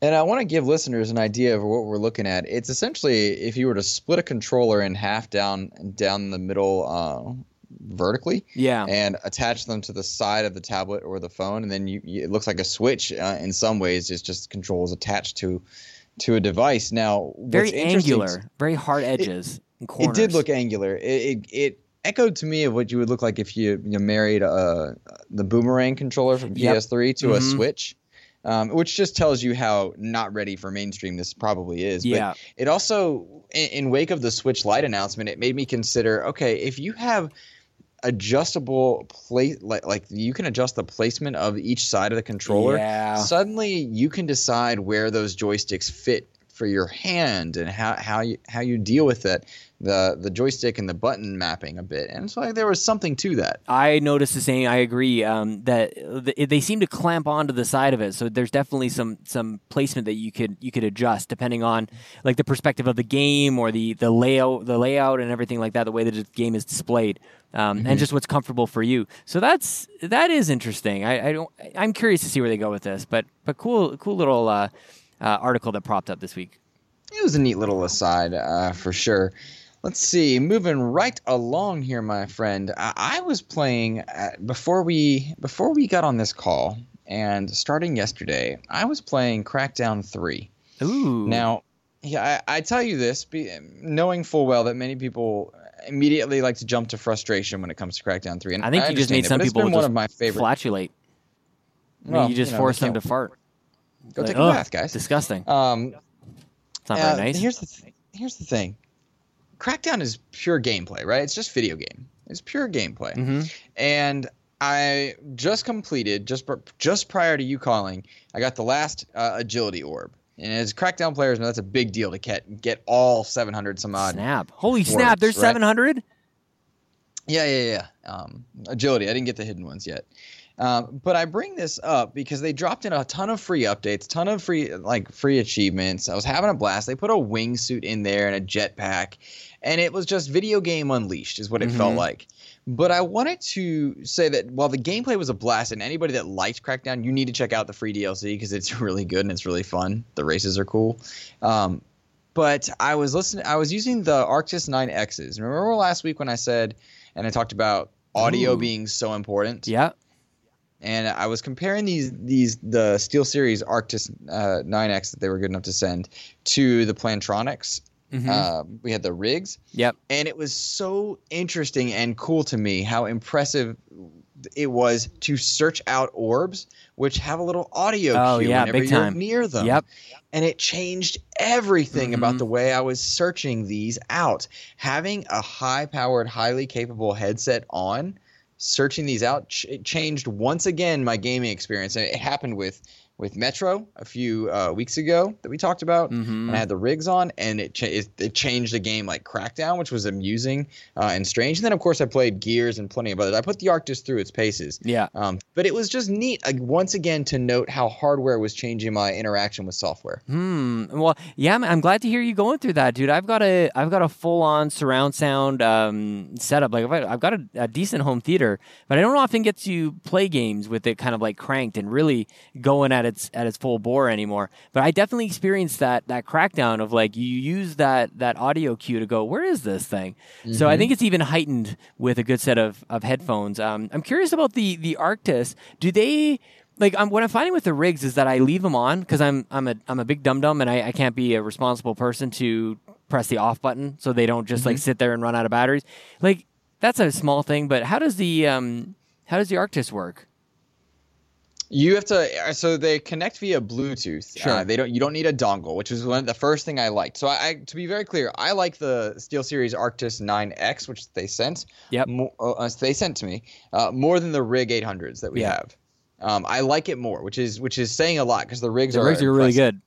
Speaker 3: And I want to give listeners an idea of what we're looking at. It's essentially if you were to split a controller in half down down the middle uh, vertically,
Speaker 1: Yeah.
Speaker 3: and attach them to the side of the tablet or the phone, and then you, you it looks like a switch. Uh, in some ways, it's just controls attached to to a device. Now,
Speaker 1: Very angular, very hard edges and corners.
Speaker 3: It did look angular. It, it it echoed to me of what you would look like if you, you married uh, the boomerang controller from
Speaker 1: Yep.
Speaker 3: PS3 to a
Speaker 1: Mhm.
Speaker 3: Switch. Um, which just tells you how not ready for mainstream this probably is.
Speaker 1: Yeah.
Speaker 3: But it also, in, in wake of the Switch Lite announcement, it made me consider: okay, if you have adjustable place, like, like you can adjust the placement of each side of the controller.
Speaker 1: Yeah.
Speaker 3: Suddenly, you can decide where those joysticks fit for your hand and how, how you how you deal with it, the the joystick and the button mapping a bit. And so like, there was something to that.
Speaker 1: I noticed the same. I agree um, that th- they seem to clamp onto the side of it, so there's definitely some some placement that you could you could adjust depending on like the perspective of the game or the the layout the layout and everything like that, the way that the game is displayed, um, and just what's comfortable for you. So that's that is interesting. I, I don't. I'm curious to see where they go with this, but but cool cool little uh, uh, article that propped up this week.
Speaker 3: It was a neat little aside uh, for sure. Let's see, moving right along here, my friend. I, I was playing uh, before we before we got on this call, and starting yesterday, I was playing Crackdown Three.
Speaker 1: Ooh.
Speaker 3: Now, yeah, I, I tell you this, be, knowing full well that many people immediately like to jump to frustration when it comes to Crackdown Three. And
Speaker 1: I think you just made
Speaker 3: it,
Speaker 1: some people
Speaker 3: one
Speaker 1: just
Speaker 3: of my favorite.
Speaker 1: flatulate. I mean,
Speaker 3: Well,
Speaker 1: you just
Speaker 3: you know,
Speaker 1: force them to fart.
Speaker 3: Go
Speaker 1: Like,
Speaker 3: take a bath, guys.
Speaker 1: Disgusting.
Speaker 3: Um,
Speaker 1: It's not
Speaker 3: uh,
Speaker 1: very nice.
Speaker 3: Here's the th- here's the thing. Crackdown is pure gameplay, right? It's just video game. It's pure gameplay.
Speaker 1: hmm
Speaker 3: And I just completed just just prior to you calling. I got the last uh, agility orb, and as Crackdown players know, that's a big deal to get get all 700 some odd.
Speaker 1: Snap! Holy
Speaker 3: words,
Speaker 1: snap! There's
Speaker 3: right? 700.
Speaker 1: 700.
Speaker 3: Yeah, yeah, yeah. Um, agility. I didn't get the hidden ones yet. Um, but I bring this up because they dropped in a ton of free updates, ton of free like free achievements. I was having a blast. They put a wingsuit in there and a jetpack, and it was just video game unleashed, is what it felt
Speaker 1: Mhm.
Speaker 3: like. But I wanted to say that while the gameplay was a blast, and anybody that liked Crackdown, you need to check out the free DLC because it's really good and it's really fun. The races are cool. Um, but I was listening. I was using the Arctis 9Xs. Remember last week when I said, and I talked about audio
Speaker 1: Ooh.
Speaker 3: being so important.
Speaker 1: Yeah.
Speaker 3: And I was comparing these these the SteelSeries Arctis uh, 9X that they were good enough to send to the Plantronics.
Speaker 1: Mhm.
Speaker 3: Uh, we had the rigs,
Speaker 1: yep.
Speaker 3: and it was so interesting and cool to me how impressive it was to search out orbs which have a little audio
Speaker 1: Oh,
Speaker 3: cue
Speaker 1: yeah,
Speaker 3: whenever you're
Speaker 1: time.
Speaker 3: near them
Speaker 1: Yep.
Speaker 3: and it changed everything
Speaker 1: Mhm.
Speaker 3: about the way I was searching these out. Having a high powered, highly capable headset on, searching these out, ch- changed once again my gaming experience. And it happened with with Metro a few uh, weeks ago that we talked about.
Speaker 1: Mhm.
Speaker 3: And I had the rigs on, and it, cha- it it changed the game like Crackdown, which was amusing uh, and strange. And then, of course, I played Gears and plenty of others. I put the Arctis through its paces.
Speaker 1: Yeah.
Speaker 3: Um, but it was just neat, once again, to note how hardware was changing my interaction with software.
Speaker 1: Hmm. Well, yeah. I'm, I'm glad to hear you going through that, dude. I've got a I've got a full on surround sound um, setup. Like I've, got a, a decent home theater, but I don't often get to play games with it kind of like cranked and really going at its at its full bore anymore. But I definitely experienced that that crackdown of like you use that that audio cue to go, where is this thing? So I think it's even heightened with a good set of of headphones. Um, I'm curious about the the Arctis. Do they? like I'm, what I'm finding with the rigs is that I leave them on because I'm I'm a I'm a big dum dum and I, I can't be a responsible person to press the off button so they don't just like sit there and run out of batteries. Like that's a small thing, but how does the um how does the Arctis work?
Speaker 3: You have to. uh, So they connect via Bluetooth.
Speaker 1: Sure.
Speaker 3: Uh, they don't. You don't need a dongle, which was one the first thing I liked. So I, I, to be very clear, I like the SteelSeries Arctis 9X, which they sent.
Speaker 1: Yep.
Speaker 3: Mo- uh, they sent to me uh, more than the Rig 800s that we
Speaker 1: Yeah.
Speaker 3: have. Um, I like it more, which is which is saying a lot because the rigs
Speaker 1: The
Speaker 3: are
Speaker 1: rigs are really good.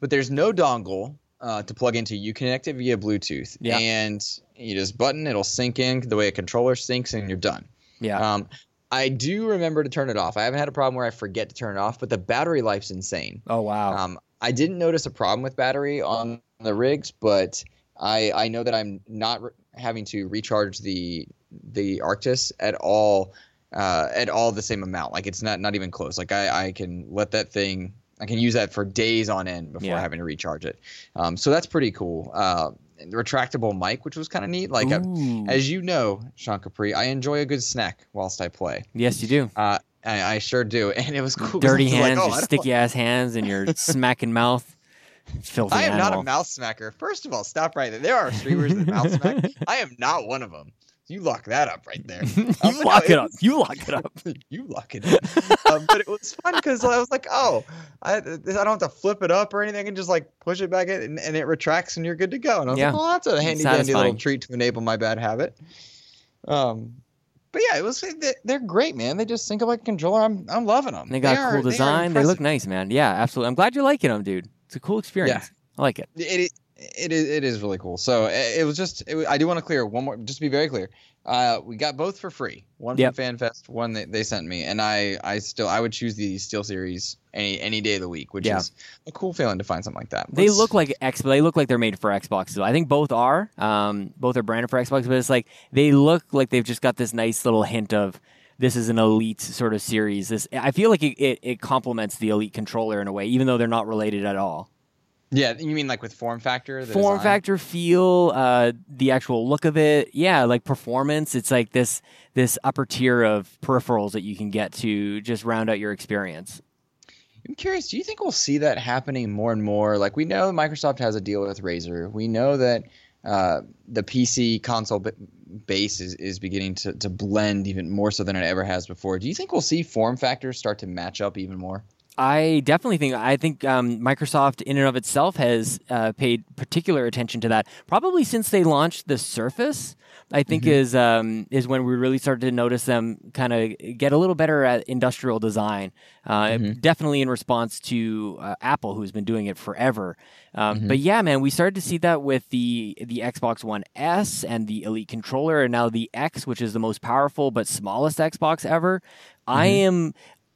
Speaker 3: But there's no dongle uh, to plug into. You connect it via Bluetooth,
Speaker 1: Yeah.
Speaker 3: and you just button. It'll sync in the way a controller syncs, and you're done.
Speaker 1: Yeah.
Speaker 3: Um, I do remember to turn it off. I haven't had a problem where I forget to turn it off, but the battery life's insane.
Speaker 1: oh wow.
Speaker 3: Um, I didn't notice a problem with battery on the rigs, but I I know that I'm not re- having to recharge the the Arctis at all uh, at all the same amount. Like it's not not even close. Like I I can let that thing. I can use that for days on end before
Speaker 1: Yeah.
Speaker 3: having to recharge it. Um, so that's pretty cool. Uh, retractable mic, which was kind of neat. Like I, as you know, Sean Capri, I enjoy a good snack whilst I play.
Speaker 1: yes, you do.
Speaker 3: Uh, I, I sure do, and it was cool.
Speaker 1: Dirty
Speaker 3: was like,
Speaker 1: hands,
Speaker 3: oh,
Speaker 1: your
Speaker 3: I don't-
Speaker 1: sticky ass hands, and your smacking mouth. Filthy
Speaker 3: I am not a mouth smacker. First of all, stop right there. There are streamers that mouth smack. I am not one of them. You lock that up right there.
Speaker 1: you
Speaker 3: Um, but no,
Speaker 1: lock it
Speaker 3: it
Speaker 1: up. You lock it up.
Speaker 3: you lock it up. um, but it was fun because I was like, oh, I, I don't have to flip it up or anything. I can just like push it back in and, and it retracts and you're good to go. And I was
Speaker 1: Yeah.
Speaker 3: like, well, that's a handy dandy little treat to enable my bad habit. Um, but yeah, it was they- they're great, man. They just think of like a controller. I'm I'm loving them.
Speaker 1: They got
Speaker 3: are-
Speaker 1: cool design. They, look nice, man. Yeah, absolutely. I'm glad you're liking them, dude. It's a cool experience. Yeah. I like it.
Speaker 3: It it is it is really cool. So it, it was just it, I do want to clear one more just to be very clear. Uh, we got both for free. One
Speaker 1: Yep.
Speaker 3: from FanFest, one that they sent me, and I I still I would choose the SteelSeries any any day of the week, which
Speaker 1: Yeah.
Speaker 3: is a cool feeling to find something like that.
Speaker 1: They
Speaker 3: Let's-
Speaker 1: look like X, they look like they're made for Xbox. So I think both are. Um, both are branded for Xbox, but it's like they look like they've just got this nice little hint of this is an elite sort of series. This I feel like it, it, it complements the elite controller in a way, even though they're not related at all.
Speaker 3: Yeah. You mean like with form factor? the
Speaker 1: Form
Speaker 3: design?
Speaker 1: factor, feel, uh, the actual look of it, yeah, like performance. It's like this this upper tier of peripherals that you can get to just round out your experience.
Speaker 3: I'm curious. Do you think we'll see that happening more and more? Like we know Microsoft has a deal with Razer. We know that uh, the PC console b- base is, is beginning to, to blend even more so than it ever has before. Do you think we'll see form factors start to match up even more?
Speaker 1: I definitely think I think um, Microsoft in and of itself has uh, paid particular attention to that. Probably since they launched the Surface, I think is um, is when we really started to notice them kind of get a little better at industrial design. Uh, Definitely in response to uh, Apple, who's been doing it forever. Um, But yeah, man, we started to see that with the the Xbox One S and the Elite controller, and now the X, which is the most powerful but smallest Xbox ever. I am.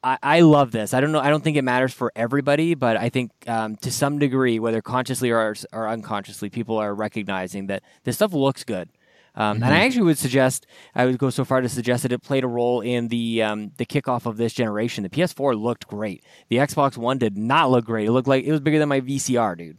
Speaker 1: I, I love this. I don't know. I don't think it matters for everybody, but I think um, to some degree, whether consciously or, or unconsciously, people are recognizing that this stuff looks good. Um, And I actually would suggest, I would go so far to suggest that it played a role in the um, the kickoff of this generation. The PS4 looked great. The Xbox One did not look great. It looked like it was bigger than my VCR, dude.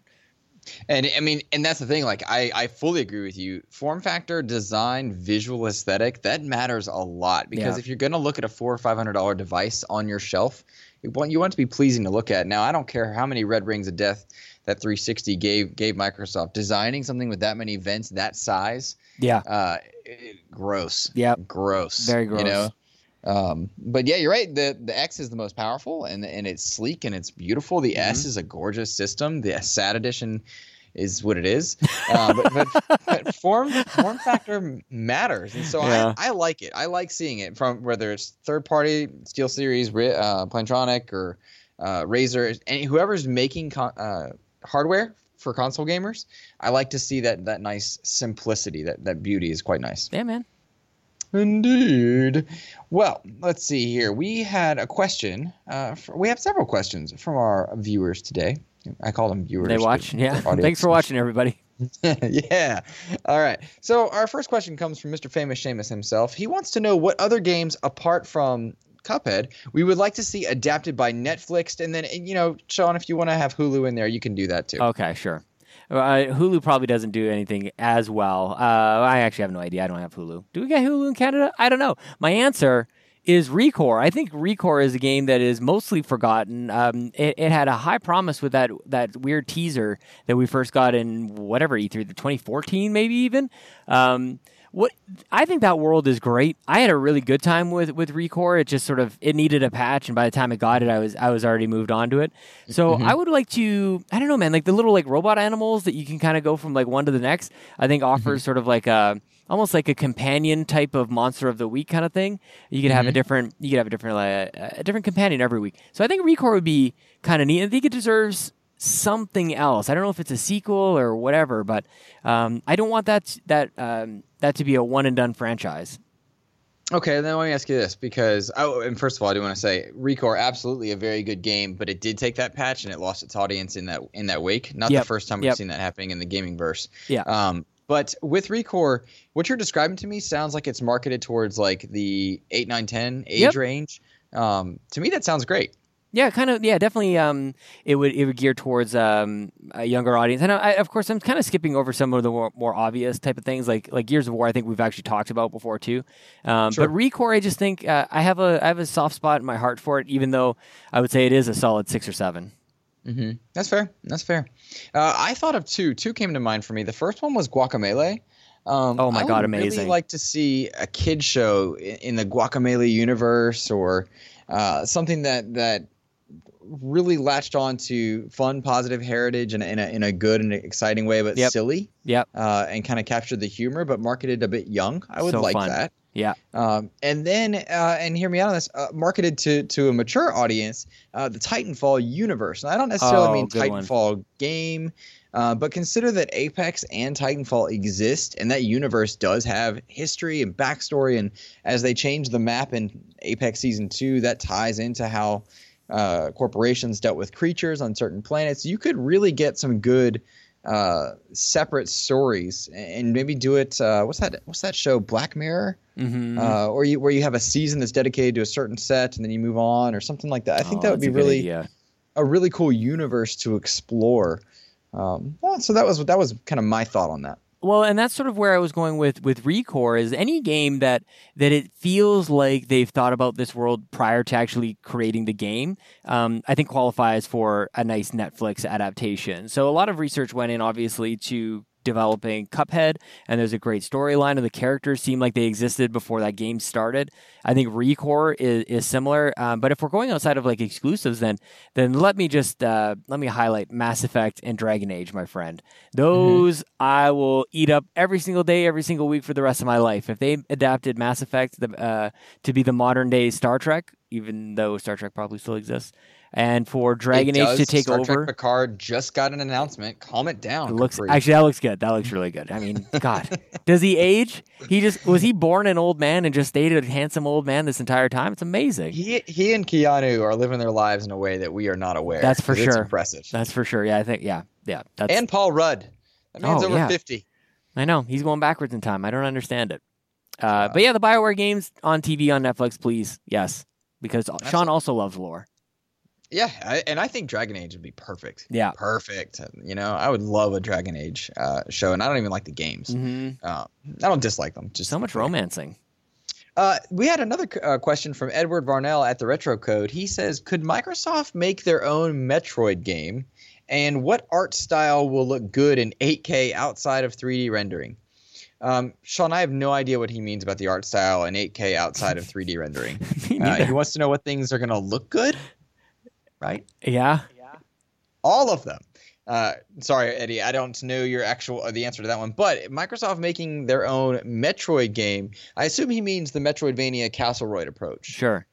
Speaker 3: And I mean, and that's the thing. Like, I, I fully agree with you. Form factor, design, visual aesthetic, that matters a lot because
Speaker 1: Yeah.
Speaker 3: if you're going to look at a four or five hundred dollar device on your shelf, you want you want it to be pleasing to look at. Now, I don't care how many red rings of death that 360 gave gave Microsoft. Designing something with that many vents, that size,
Speaker 1: Yeah,
Speaker 3: uh, gross.
Speaker 1: Yep.
Speaker 3: gross.
Speaker 1: Very gross.
Speaker 3: You know. Um, but yeah, you're right. The the X is the most powerful, and and it's sleek and it's beautiful. The S
Speaker 1: Mm-hmm.
Speaker 3: is a gorgeous system. The SAT edition is what it is. Uh, but, but, but form form factor matters, and so
Speaker 1: Yeah.
Speaker 3: I, I like it. I like seeing it from whether it's third party SteelSeries, Ri- uh, Plantronic, or uh, Razer, and whoever's making con- uh, hardware for console gamers. I like to see that that nice simplicity, that that beauty is quite nice.
Speaker 1: yeah, man.
Speaker 3: Indeed. Well, let's see here. We had a question. Uh, f we have several questions from our viewers today. I call them viewers.
Speaker 1: They watch. Yeah. Thanks for watching, everybody.
Speaker 3: yeah. All right. So our first question comes from Mr. Famous Seumas himself. He wants to know what other games apart from Cuphead we would like to see adapted by Netflix, and then you know, Sean, if you want to have Hulu in there, you can do that too.
Speaker 1: Okay, sure. Uh, Hulu probably doesn't do anything as well. Uh, I actually have no idea. I don't have Hulu. Do we get Hulu in Canada? I don't know. My answer is Recore. I think Recore is a game that is mostly forgotten. Um, it, it had a high promise with that that weird teaser that we first got in whatever E3, the 2014 maybe even. Um, What I think that world is great. I had a really good time with with Recore. It just sort of it needed a patch, and by the time it got it, I was I was already moved on to it. So
Speaker 3: Mm-hmm.
Speaker 1: I would like to. I don't know, man. Like the little like robot animals that you can kind of go from like one to the next. I think
Speaker 3: Mm-hmm.
Speaker 1: offers sort of like a almost like a companion type of monster of the week kind of thing. You could have
Speaker 3: Mm-hmm.
Speaker 1: a different. You could have a different like a different companion every week. So I think Recore would be kind of neat. I think it deserves something else. I don't know if it's a sequel or whatever, but um, I don't want that that um, that to be a one and done franchise.
Speaker 3: Okay, then let me ask you this because oh, and first of all, I do want to say Recore absolutely a very good game, but it did take that patch and it lost its audience in that in that wake. Not
Speaker 1: Yep,
Speaker 3: the first time we've
Speaker 1: yep.
Speaker 3: seen that happening in the gaming verse.
Speaker 1: Yeah.
Speaker 3: Um, but with Recore, what you're describing to me sounds like it's marketed towards like the 8, 9, 10 age
Speaker 1: Yep.
Speaker 3: range. Um, to me, that sounds great.
Speaker 1: Yeah, kind of. Yeah, definitely. Um, it would it would gear towards um a younger audience, and I, of course, I'm kind of skipping over some of the more, more obvious type of things, like like Gears of War. I think we've actually talked about before too. Um,
Speaker 3: Sure.
Speaker 1: But Recore, I just think uh, I have a I have a soft spot in my heart for it, even though I would say it is a solid six or seven.
Speaker 3: hmm That's fair. That's fair. Uh, I thought of two. Two came to mind for me. The first one was Guacamelee. Um,
Speaker 1: Oh my
Speaker 3: I
Speaker 1: God,
Speaker 3: would Really
Speaker 1: amazing.
Speaker 3: like to see a kid show in, in the Guacamelee universe, or uh, something that that really latched on to fun, positive heritage in, a- in a in a good and exciting way, but
Speaker 1: Yep.
Speaker 3: silly,
Speaker 1: Yep.
Speaker 3: uh, and kind of captured the humor, but marketed a bit young. I would
Speaker 1: So
Speaker 3: like
Speaker 1: fun.
Speaker 3: that.
Speaker 1: Yeah.
Speaker 3: Um, and then, uh, and hear me out on this, uh, marketed to to a mature audience, uh, the Titanfall universe. And I don't necessarily
Speaker 1: Oh,
Speaker 3: mean
Speaker 1: good one.
Speaker 3: Titanfall game, uh, but consider that Apex and Titanfall exist, and that universe does have history and backstory. And as they change the map in Apex Season Two, that ties into how uh, corporations dealt with creatures on certain planets. You could really get some good uh, separate stories, and maybe do it. Uh, what's that? What's that show? Black Mirror
Speaker 1: Mm-hmm.
Speaker 3: uh, or you where you have a season that's dedicated to a certain set and then you move on or something like that. I think that would be really
Speaker 1: Yeah.
Speaker 3: a really cool universe to explore. Um, so that was that was kind of my thought on that.
Speaker 1: Well, and that's sort of where I was going with with Recore is any game that that it feels like they've thought about this world prior to actually creating the game. Um, I think qualifies for a nice Netflix adaptation. So a lot of research went in, obviously, to developing Cuphead, and there's a great storyline, and the characters seem like they existed before that game started. I think Recore is, is similar, um, but if we're going outside of like exclusives, then then let me just uh, let me highlight Mass Effect and Dragon Age, my friend. Those I will eat up every single day, every single week for the rest of my life. If they adapted Mass Effect the, uh, to be the modern day Star Trek, even though Star Trek probably still exists, and for Dragon Age to take
Speaker 3: Star
Speaker 1: over.
Speaker 3: Trek Picard just got an announcement. Calm it down.
Speaker 1: It looks
Speaker 3: Capri.
Speaker 1: actually that looks good. That looks really good. I mean, God, does he age? He just was he born an old man and just stayed a handsome old man this entire time? It's amazing.
Speaker 3: he he and Keanu are living their lives in a way that we are not aware.
Speaker 1: That's for sure.
Speaker 3: impressive.
Speaker 1: That's for sure. Yeah, I think yeah, yeah. That's
Speaker 3: and Paul Rudd. That man's
Speaker 1: Oh,
Speaker 3: over
Speaker 1: yeah.
Speaker 3: fifty.
Speaker 1: I know he's going backwards in time. I don't understand it. Uh, but yeah, the Bioware games on TV on Netflix, please. Yes, because Sean also loves lore.
Speaker 3: Yeah, I, and I think Dragon Age would be perfect.
Speaker 1: Yeah.
Speaker 3: perfect. You know, I would love a Dragon Age uh, show, and I don't even like the games.
Speaker 1: hmm
Speaker 3: Uh, I don't dislike them. Just
Speaker 1: So much romancing.
Speaker 3: Uh, we had another uh, question from Edward Varnell at the Retro Code. He says, "Could Microsoft make their own Metroid game, and what art style will look good in 8K outside of 3D rendering?" Um, Sean, I have no idea what he means about the art style in 8K outside of 3D rendering. Uh, he wants to know what things are going to look good, right?
Speaker 1: yeah.
Speaker 3: All of them. Uh, sorry, Eddie, I don't know your actual uh, the answer to that one. But Microsoft making their own Metroid game, I assume he means the Metroidvania Castleroid approach.
Speaker 1: Sure.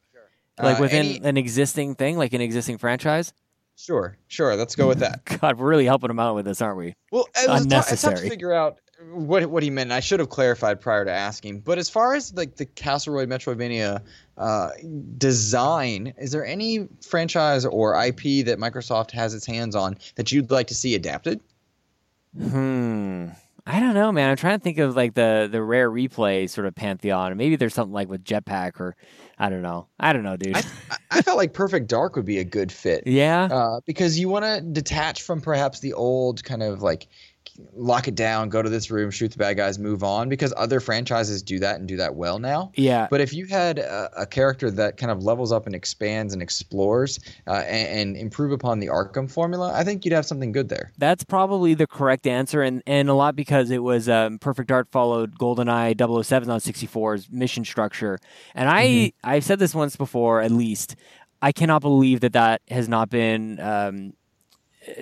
Speaker 1: Like
Speaker 3: Uh,
Speaker 1: within
Speaker 3: any-
Speaker 1: an existing thing, like an existing franchise.
Speaker 3: Sure, sure. Let's go with that.
Speaker 1: God, we're really helping him out with this, aren't we?
Speaker 3: Well, it was tou- it's tough to figure out what what he meant. I should have clarified prior to asking. But as far as like the Castleroid Metroidvania uh, design, is there any franchise or IP that Microsoft has its hands on that you'd like to see adapted?
Speaker 1: Hmm. I don't know, man. I'm trying to think of like the the rare replay sort of pantheon. Maybe there's something like with Jetpack or I don't know. I don't know, dude.
Speaker 3: I, I felt like Perfect Dark would be a good fit.
Speaker 1: yeah.
Speaker 3: uh, because you want to detach from perhaps the old kind of like lock it down, go to this room, shoot the bad guys, move on, because other franchises do that and do that well now.
Speaker 1: Yeah.
Speaker 3: But if you had a, a character that kind of levels up and expands and explores uh, and, and improve upon the Arkham formula, I think you'd have something good there.
Speaker 1: That's probably the correct answer, and, and a lot because it was um, Perfect Dark followed GoldenEye 007 on 64's mission structure. And I,
Speaker 3: Mm-hmm.
Speaker 1: I've said this once before, at least. I cannot believe that that has not been um,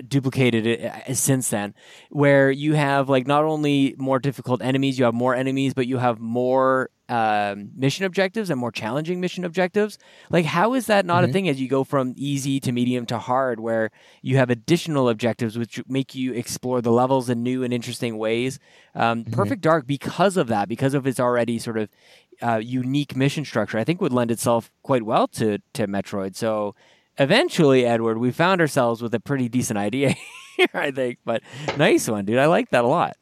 Speaker 1: duplicated uh, since then where you have like not only more difficult enemies you have more enemies but you have more um, mission objectives and more challenging mission objectives. Like how is that not a thing as you go from easy to medium to hard where you have additional objectives which make you explore the levels in new and interesting ways? Um, perfect dark because of that because of its already sort of uh, unique mission structure i think would lend itself quite well to to metroid. So eventually, Edward, we found ourselves with a pretty decent idea here, I think. But nice one, dude. I like that a lot.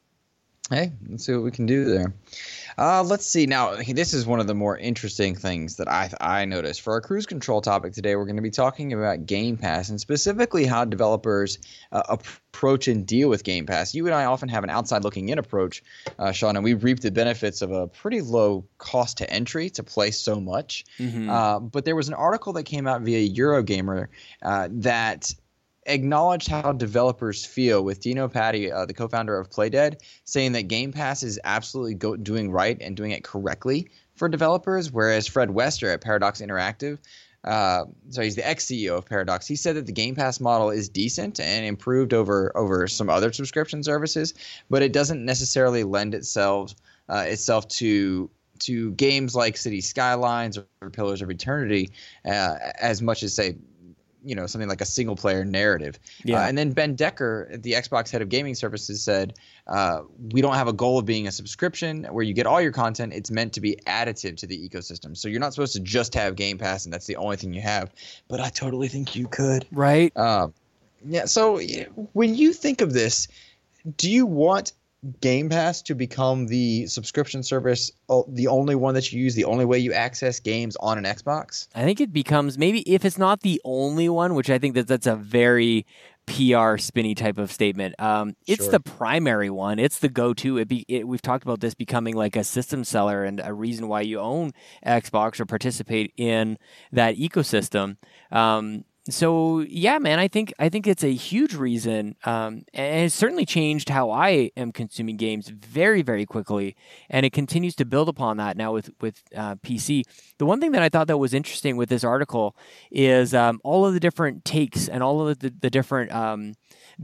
Speaker 3: Hey, let's see what we can do there. Uh, let's see. Now, this is one of the more interesting things that I I noticed for our cruise control topic today. We're going to be talking about Game Pass and specifically how developers uh, approach and deal with Game Pass. You and I often have an outside looking in approach, uh, Sean, and we reap the benefits of a pretty low cost to entry to play so much. Uh, but there was an article that came out via Eurogamer uh, that acknowledged how developers feel with Dino Patti, uh, the co-founder of Playdead, saying that Game Pass is absolutely go- doing right and doing it correctly for developers, whereas Fred Wester at Paradox Interactive, uh, so he's the ex-CEO of Paradox, he said that the Game Pass model is decent and improved over over some other subscription services, but it doesn't necessarily lend itself uh, itself to to games like City Skylines or Pillars of Eternity uh, as much as say you know something like a single player narrative.
Speaker 1: Yeah.
Speaker 3: Uh, and then Ben Decker, the Xbox head of gaming services, said, uh, "We don't have a goal of being a subscription where you get all your content. It's meant to be additive to the ecosystem. So you're not supposed to just have Game Pass and that's the only thing you have. But I totally think you could.
Speaker 1: Right?
Speaker 3: Um, yeah. So when you think of this, do you want Game Pass to become the subscription service, uh, the only one that you use, the only way you access games on an Xbox?
Speaker 1: I think it becomes maybe if it's not the only one, which I think that that's a very PR spinny type of statement. Um, it's
Speaker 3: Sure.
Speaker 1: the primary one. It's the go-to. It be it, we've talked about this becoming like a system seller and a reason why you own Xbox or participate in that ecosystem. Um, so yeah, man, I think I think it's a huge reason, um, and it's certainly changed how I am consuming games very very quickly, and it continues to build upon that now with with uh, PC. The one thing that I thought that was interesting with this article is um, all of the different takes and all of the, the different um,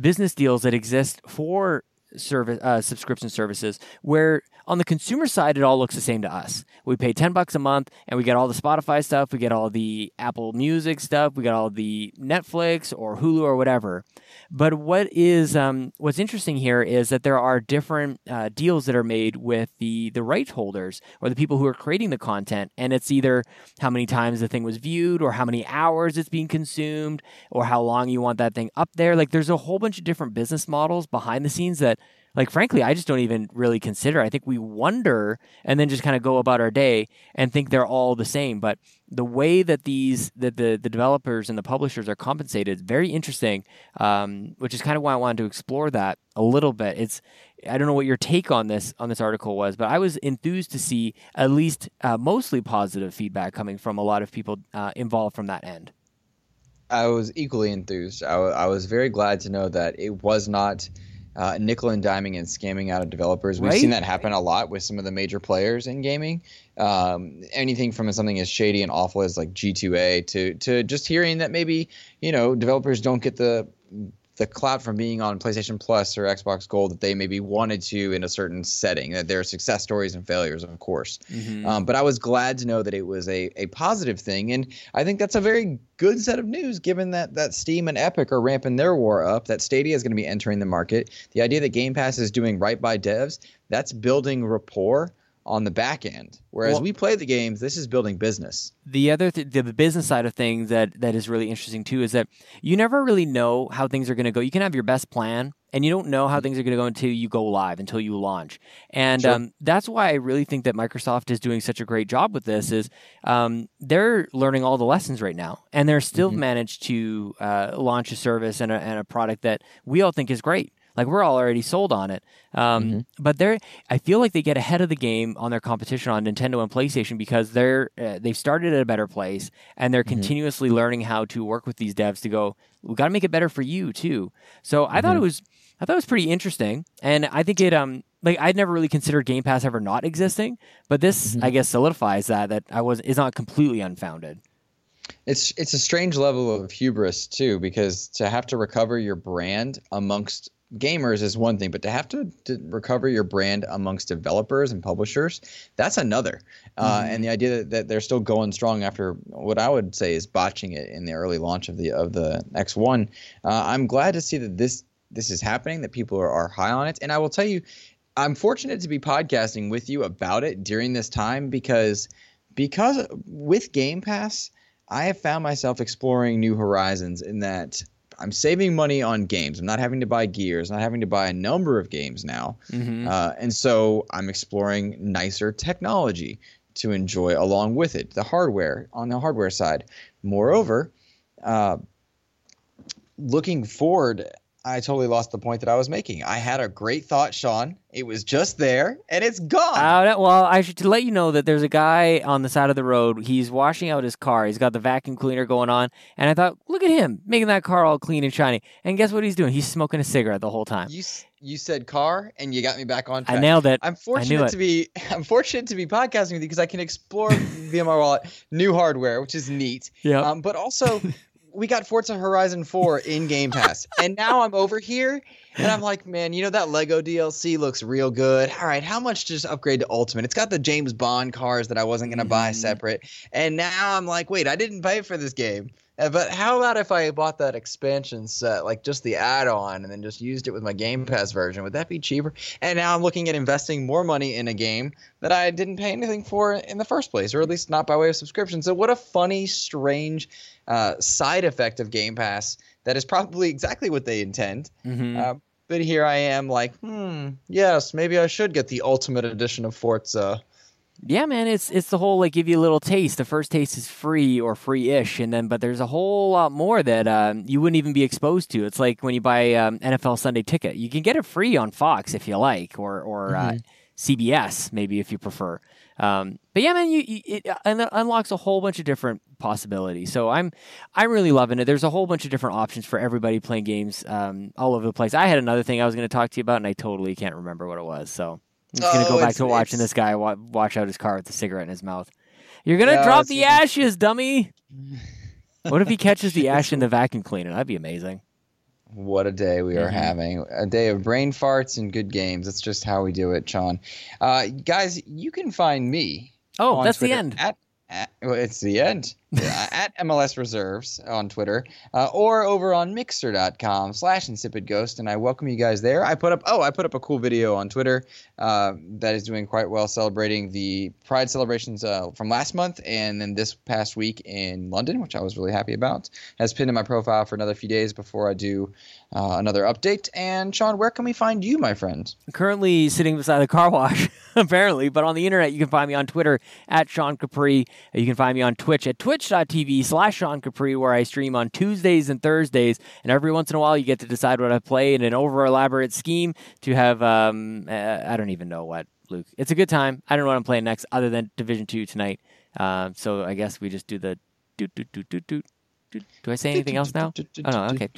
Speaker 1: business deals that exist for service uh, subscription services where on the consumer side it all looks the same to us we pay 10 bucks a month and we get all the spotify stuff we get all the apple music stuff we got all the netflix or hulu or whatever but what is um, what's interesting here is that there are different uh, deals that are made with the the right holders or the people who are creating the content, and it's either how many times the thing was viewed, or how many hours it's being consumed, or how long you want that thing up there. Like there's a whole bunch of different business models behind the scenes that like frankly i just don't even really consider i think we wonder and then just kind of go about our day and think they're all the same. But the way that these that the, the developers and the publishers are compensated is very interesting um, which is kind of why i wanted to explore that a little bit. It's i don't know what your take on this on this article was but i was enthused to see at least uh, mostly positive feedback coming from a lot of people uh, involved from that end.
Speaker 3: I was equally enthused. I, wa- I was very glad to know that it was not uh, nickel and diming and scamming out of developers. We've
Speaker 1: Right?
Speaker 3: seen that happen a lot with some of the major players in gaming. Um, anything from something as shady and awful as like G2A to to just hearing that maybe you know developers don't get the the clout from being on PlayStation Plus or Xbox Gold that they maybe wanted to in a certain setting. That there are success stories and failures, of course. Um, but I was glad to know that it was a, a positive thing, and I think that's a very good set of news, given that that Steam and Epic are ramping their war up. That Stadia is going to be entering the market. The idea that Game Pass is doing right by devs, that's building rapport on the back end. Whereas
Speaker 1: Well-
Speaker 3: we play the games, this is building business.
Speaker 1: the other th- the business side of things that that is really interesting too is that you never really know how things are going to go. You can have your best plan, and you don't know how things are going to go until you go live, until you launch. And
Speaker 3: Sure.
Speaker 1: um, that's why I really think that Microsoft is doing such a great job with this. Is um, they're learning all the lessons right now, and they're still managed to uh, launch a service and a, and a product that we all think is great. Like we're all already sold on it. Um,
Speaker 3: Mm-hmm.
Speaker 1: But they're, I feel like they get ahead of the game on their competition on Nintendo and PlayStation because they're uh, they've started at a better place and they're
Speaker 3: Mm-hmm.
Speaker 1: continuously learning how to work with these devs to go. We got to make it better for you too. So I
Speaker 3: Mm-hmm.
Speaker 1: thought it was, I thought it was pretty interesting, and I think it um like I'd never really considered Game Pass ever not existing, but this
Speaker 3: Mm-hmm.
Speaker 1: I guess solidifies that that I was is not completely unfounded.
Speaker 3: It's it's a strange level of hubris too, because to have to recover your brand amongst gamers is one thing, but to have to, to recover your brand amongst developers and publishers, that's another. Uh, and the idea that, that they're still going strong after what I would say is botching it in the early launch of the of the X1, uh, I'm glad to see that this this is happening, that people are, are high on it, and I will tell you. I'm fortunate to be podcasting with you about it during this time because because with Game Pass, I have found myself exploring new horizons in that I'm saving money on games. I'm not having to buy gears, not having to buy a number of games now.
Speaker 1: Mm-hmm.
Speaker 3: Uh, and so I'm exploring nicer technology to enjoy along with it, the hardware on the hardware side. Moreover, uh, looking forward, I totally lost the point that I was making. I had a great thought, Sean. It was just there and it's gone.
Speaker 1: Uh, well, I should let you know that there's a guy on the side of the road. He's washing out his car. He's got the vacuum cleaner going on, and I thought, look at him making that car all clean and shiny. And guess what he's doing? He's smoking a cigarette the whole time.
Speaker 3: you you said car and you got me back on track.
Speaker 1: I nailed it.
Speaker 3: I'm fortunate to be I'm fortunate to be podcasting with you because I can explore via my wallet new hardware, which is neat.
Speaker 1: Yep.
Speaker 3: Um, but also, we got Forza Horizon 4 in Game Pass, and now I'm over here, and I'm like, man, you know that Lego DLC looks real good. All right, how much to just upgrade to Ultimate? It's got the James Bond cars that I wasn't gonna buy
Speaker 1: Mhm.
Speaker 3: separate, and now I'm like, wait, I didn't pay for this game. Uh, But how about if I bought that expansion set, like just the add-on, and then just used it with my Game Pass version? Would that be cheaper? And now I'm looking at investing more money in a game that I didn't pay anything for in the first place, or at least not by way of subscription. So what a funny, strange uh, side effect of Game Pass that is probably exactly what they intend.
Speaker 1: Mhm.
Speaker 3: Uh, but here I am, like, hmm, yes, maybe I should get the Ultimate Edition of Forza.
Speaker 1: Yeah, man, it's it's the whole like give you a little taste. The first taste is free or free-ish, and then but there's a whole lot more that um, you wouldn't even be exposed to. It's like when you buy um, NFL Sunday Ticket, you can get it free on Fox if you like, or or uh, CBS maybe if you prefer. Um, but yeah, man, you, you it un- unlocks a whole bunch of different possibilities. So I'm I'm really loving it. There's a whole bunch of different options for everybody playing games um, all over the place. I had another thing I was going to talk to you about, and I totally can't remember what it was. So. I'm just gonna
Speaker 3: Oh,
Speaker 1: go back to watching
Speaker 3: it's-
Speaker 1: this guy wa- wash out his car with a cigarette in his mouth. You're gonna
Speaker 3: Yeah,
Speaker 1: drop
Speaker 3: it's-
Speaker 1: the ashes, dummy. what if he catches the ash in the vacuum cleaner? That'd be amazing.
Speaker 3: What a day we are
Speaker 1: Mhm.
Speaker 3: having. A day of brain farts and good games. That's just how we do it, Sean. Uh, guys, you can find me.
Speaker 1: Oh,
Speaker 3: on
Speaker 1: that's the end.
Speaker 3: At, at, well, it's the end. Yeah, at MLS Reserves on Twitter uh, or over on Mixer.com slash Insipid Ghost. And I welcome you guys there. I put up, oh, I put up a cool video on Twitter uh, that is doing quite well celebrating the Pride celebrations uh, from last month and then this past week in London, which I was really happy about. Has pinned in my profile for another few days before I do uh, another update. And Sean, where can we find you, my friend?
Speaker 1: Currently sitting beside the car wash, apparently, but on the internet, you can find me on Twitter at Sean Capri. You can find me on Twitch at twitch.tv slash Sean Capri, where I stream on Tuesdays and Thursdays. And every once in a while, you get to decide what I play in an over elaborate scheme to have, um, uh, I don't even know what, Luke. It's a good time. I don't know what I'm playing next other than Division 2 tonight. Um, so I guess we just do the doot, doot, doot, doot, doot. Do I say anything else now? Oh, no, okay.